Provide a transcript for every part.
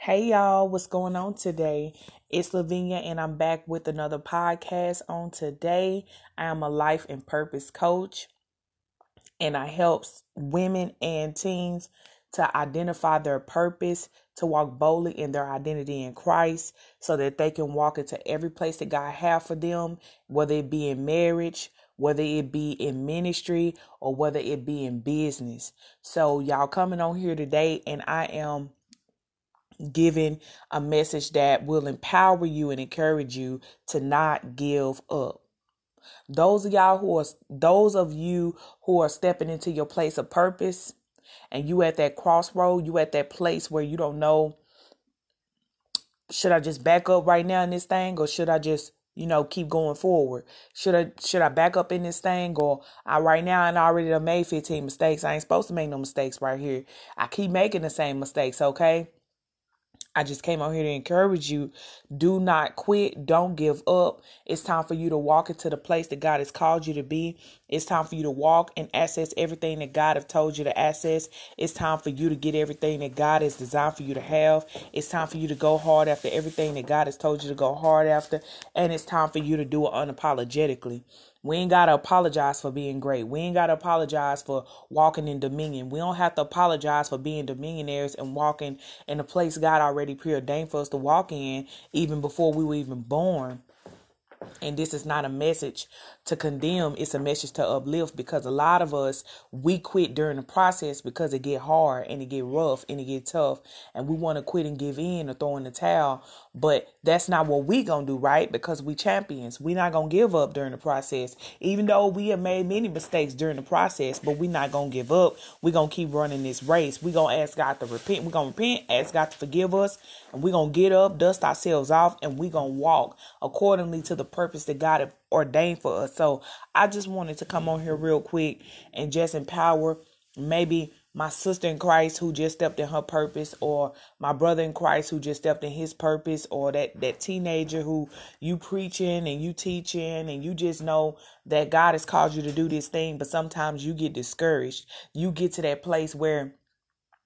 Hey y'all, what's going on today? It's Lavinia and I'm back with another podcast on today. I am a life and purpose coach and I help women and teens to identify their purpose, to walk boldly in their identity in Christ so that they can walk into every place that God has for them, whether it be in marriage, whether it be in ministry or whether it be in business. So y'all coming on here today and I am giving a message that will empower you and encourage you to not give up. Those of y'all who are those of you who are stepping into your place of purpose and you at that crossroad, you at that place where you don't know should I just back up right now in this thing or should I just you know keep going forward? Should i should i back up in this thing or i right now and already done made 15 mistakes. I ain't supposed to make no mistakes right here. I keep making the same mistakes okay I just came out here to encourage you. Do not quit. Don't give up. It's time for you to walk into the place that God has called you to be. It's time for you to walk and access everything that God have told you to access. It's time for you to get everything that God has designed for you to have. It's time for you to go hard after everything that God has told you to go hard after. And it's time for you to do it unapologetically. We ain't got to apologize for being great. We ain't got to apologize for walking in dominion. We don't have to apologize for being dominionaires and walking in a place God already preordained for us to walk in even before we were even born. And this is not a message to condemn, it's a message to uplift because a lot of us we quit during the process because it get hard and it get rough and it get tough and we want to quit and give in or throw in the towel. But that's not what we gonna do, right? Because we champions. we not gonna give up during the process. Even though we have made many mistakes during the process, but we not gonna give up. we gonna keep running this race. we gonna ask God to repent. we gonna repent, ask God to forgive us, and we gonna get up, dust ourselves off, and we gonna walk accordingly to the purpose that God ordained for us. So I just wanted to come on here real quick and just empower maybe my sister in Christ who just stepped in her purpose or my brother in Christ who just stepped in his purpose or that that teenager who you preaching and you teaching and you just know that God has called you to do this thing but sometimes you get discouraged. You get to that place where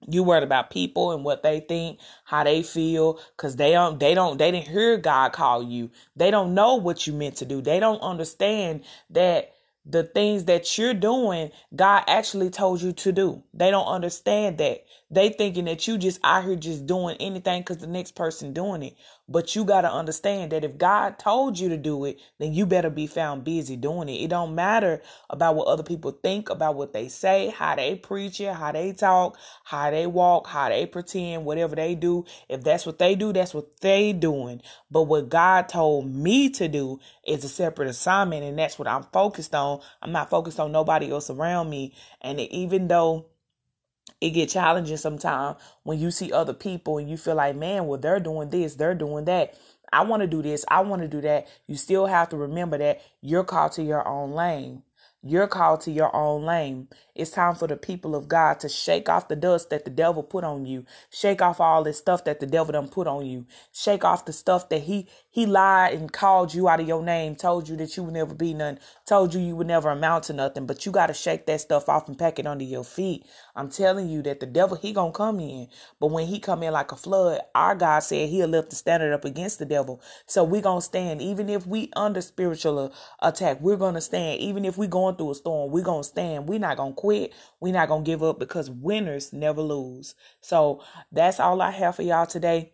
you worried about people and what they think how they feel because they don't they don't they didn't hear god call you. They don't know what you meant to do. They don't understand that the things that you're doing god actually told you to do. They don't understand that. They thinking that you just out here just doing anything because the next person doing it but you got to understand that if God told you to do it, then you better be found busy doing it. It don't matter about what other people think, about what they say, how they preach it, how they talk, how they walk, how they pretend, whatever they do. If that's what they do, that's what they doing. But what God told me to do is a separate assignment, and that's what I'm focused on. I'm not focused on nobody else around me. And even though it get challenging sometimes when you see other people and you feel like, man, well, they're doing this, they're doing that. I want to do this, I want to do that. You still have to remember that you're called to your own lane. You're called to your own lane. It's time for the people of God to shake off the dust that the devil put on you. Shake off all this stuff that the devil done put on you. Shake off the stuff that he he lied and called you out of your name, told you that you would never be none, told you you would never amount to nothing. But you got to shake that stuff off and pack it under your feet. I'm telling you that the devil he gonna come in, but when he come in like a flood, our God said he'll lift the standard up against the devil. So we gonna stand, even if we under spiritual attack, we're gonna stand. Even if we going going through a storm, we're going to stand. We're not going to quit. We're not going to give up because winners never lose. So that's all I have for y'all today.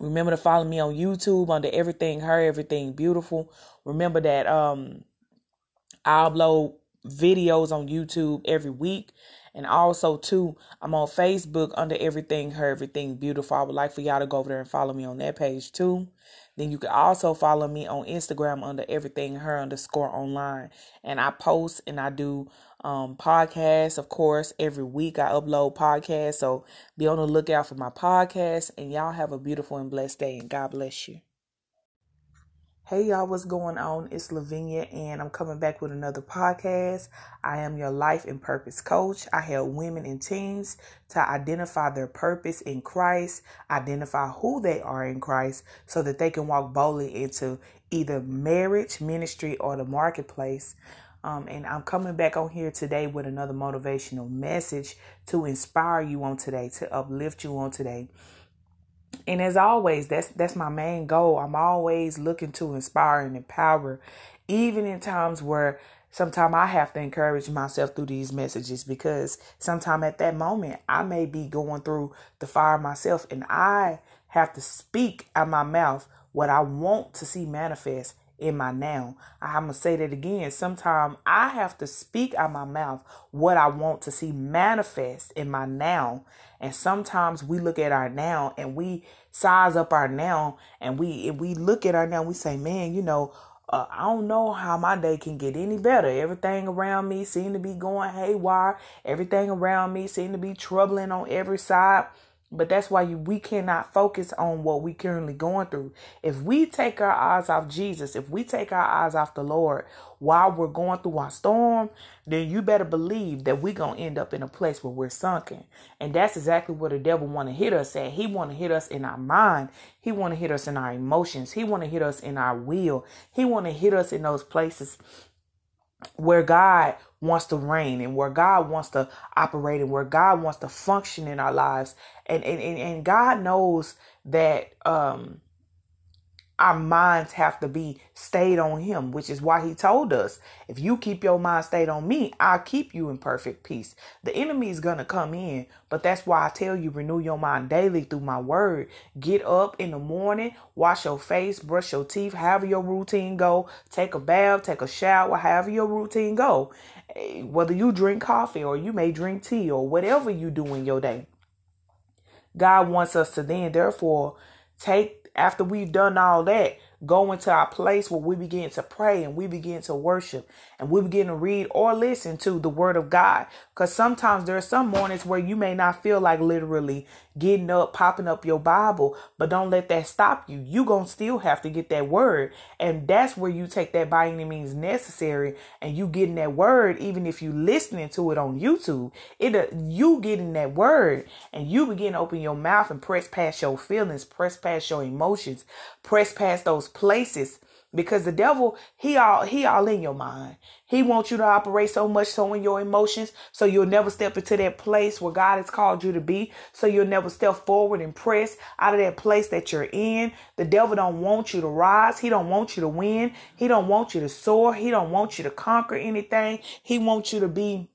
Remember to follow me on YouTube under Everything Her, Everything Beautiful. Remember that um I upload videos on YouTube every week. And also, too, I'm on Facebook under Everything Her, Everything Beautiful. I would like for y'all to go over there and follow me on that page, too. Then you can also follow me on Instagram under everything her underscore online. And I post and I do um podcasts, of course, every week I upload podcasts. So be on the lookout for my podcast. And y'all have a beautiful and blessed day. And God bless you. Hey y'all, what's going on? It's Lavinia, and I'm coming back with another podcast. I am your life and purpose coach. I help women and teens to identify their purpose in Christ, identify who they are in Christ, so that they can walk boldly into either marriage, ministry, or the marketplace. Um, and I'm coming back on here today with another motivational message to inspire you on today, to uplift you on today. And as always, that's that's my main goal. I'm always looking to inspire and empower, even in times where sometimes I have to encourage myself through these messages because sometimes at that moment I may be going through the fire myself and I have to speak out my mouth what I want to see manifest in my now. I'm going to say that again. Sometimes I have to speak out my mouth what I want to see manifest in my now. And sometimes we look at our now and we size up our now and we we look at our now we say, man, you know, uh, I don't know how my day can get any better. Everything around me seem to be going haywire. Everything around me seem to be troubling on every side. But that's why you, we cannot focus on what we currently going through. If we take our eyes off Jesus, if we take our eyes off the Lord while we're going through our storm, then you better believe that we're going to end up in a place where we're sunken. And that's exactly what the devil want to hit us at. He want to hit us in our mind. He want to hit us in our emotions. He want to hit us in our will. He want to hit us in those places where God wants to reign and where God wants to operate and where God wants to function in our lives. And and, and, God knows that um our minds have to be stayed on him, which is why he told us, if you keep your mind stayed on me, I'll keep you in perfect peace. The enemy is going to come in, but that's why I tell you, renew your mind daily through my word. Get up in the morning, wash your face, brush your teeth, however your routine go, take a bath, take a shower, however your routine go. Eh, whether you drink coffee or you may drink tea or whatever you do in your day. God wants us to then, therefore, take after we've done all that, go into our place where we begin to pray and we begin to worship and we begin to read or listen to the word of God. Because sometimes there are some mornings where you may not feel like literally getting up, popping up your Bible, but don't let that stop you. You gonna still have to get that word. And that's where you take that by any means necessary and you getting that word, even if you listening to it on YouTube, it uh, you getting that word and you begin to open your mouth and press past your feelings, press past your emotions, press past those places because the devil he all he all in your mind. He wants you to operate so much so in your emotions so you'll never step into that place where god has called you to be. So you'll never step forward and press out of that place that you're in. The devil don't want you to rise. He don't want you to win. He don't want you to soar. He don't want you to conquer anything. He wants you to be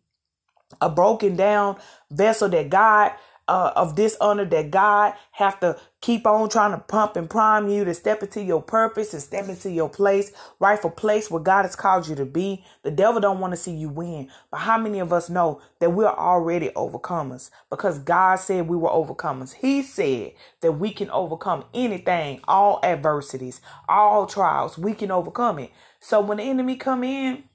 a broken down vessel that god uh, of dishonor that God have to keep on trying to pump and prime you to step into your purpose and step into your place, rightful place where God has called you to be. The devil don't want to see you win. But how many of us know that we're already overcomers because God said we were overcomers. He said that we can overcome anything, all adversities, all trials, we can overcome it. So when the enemy come in,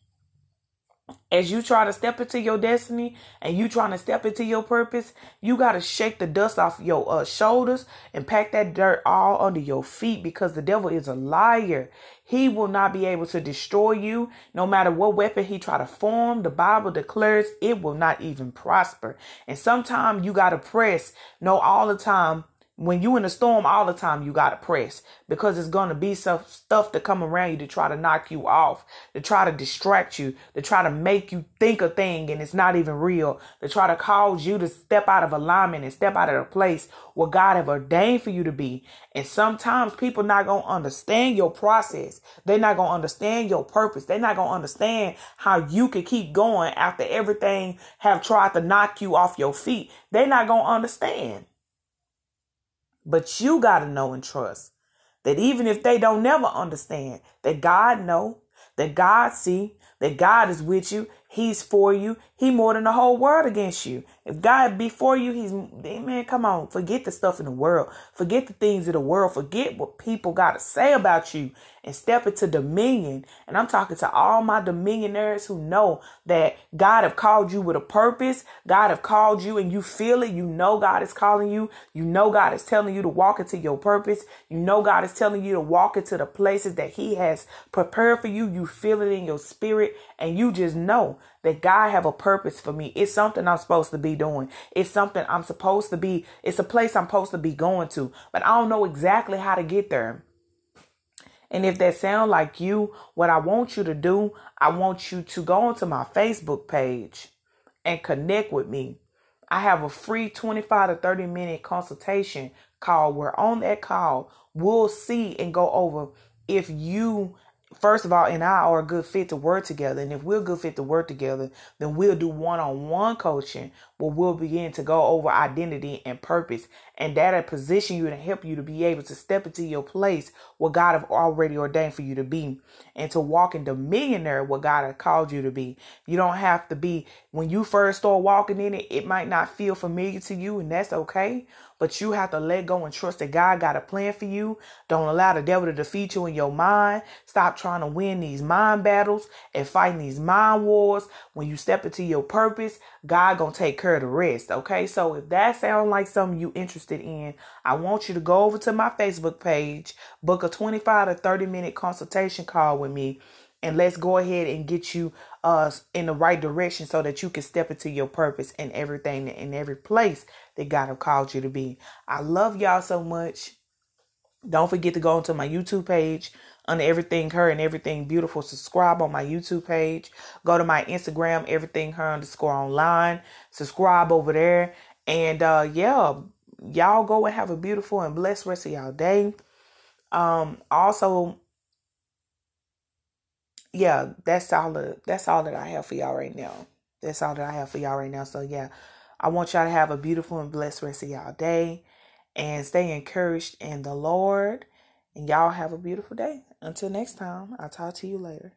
as you try to step into your destiny and you trying to step into your purpose, you got to shake the dust off your uh, shoulders and pack that dirt all under your feet because the devil is a liar. He will not be able to destroy you no matter what weapon he try to form. The Bible declares it will not even prosper. And sometimes you got to press, no, all the time when you in a storm all the time you got to press because it's going to be some stuff to come around you to try to knock you off to try to distract you to try to make you think a thing and it's not even real to try to cause you to step out of alignment and step out of the place where god have ordained for you to be. And sometimes people not going to understand your process. They're not going to understand your purpose. They're not going to understand how you can keep going after everything have tried to knock you off your feet. They're not going to understand but you got to know and trust that even if they don't never understand, that God know, that God see, that God is with you, He's for you. He more than the whole world against you. If God be for you, He's man. Come on, forget the stuff in the world. Forget the things of the world. Forget what people got to say about you, and step into dominion. And I'm talking to all my dominionaires who know that God have called you with a purpose. God have called you, and you feel it. You know God is calling you. You know God is telling you to walk into your purpose. You know God is telling you to walk into the places that He has prepared for you. You feel it in your spirit, and you just know that God have a purpose for me. It's something I'm supposed to be doing. It's something I'm supposed to be. It's a place I'm supposed to be going to, but I don't know exactly how to get there. And if that sound like you, what I want you to do, I want you to go onto my Facebook page and connect with me I have a free 25 to 30 minute consultation call where on that call we'll see and go over if you first of all, and I are a good fit to work together. And if we're good fit to work together, then we'll do one on one coaching where we'll begin to go over identity and purpose. And that'll position you and help you to be able to step into your place where God have already ordained for you to be and to walk in the millionaire what God has called you to be. You don't have to be, when you first start walking in it, it might not feel familiar to you, and that's okay. But you have to let go and trust that God got a plan for you. Don't allow the devil to defeat you in your mind. Stop trying to win these mind battles and fighting these mind wars. When you step into your purpose, God gonna take care of the rest. Okay. So if that sounds like something you interested in, I want you to go over to my Facebook page, book a 25 to 30 minute consultation call with me and let's go ahead and get you uh in the right direction so that you can step into your purpose and everything in every place that God have called you to be. I love y'all so much. Don't forget to go onto my YouTube page under everything her and everything beautiful. Subscribe on my YouTube page. Go to my Instagram, everything her underscore online. Subscribe over there. And uh yeah, y'all go and have a beautiful and blessed rest of y'all day. Um also yeah, that's all the that's all that I have for y'all right now. That's all that I have for y'all right now. So yeah, I want y'all to have a beautiful and blessed rest of y'all day and stay encouraged in the Lord. And y'all have a beautiful day. Until next time, I'll talk to you later.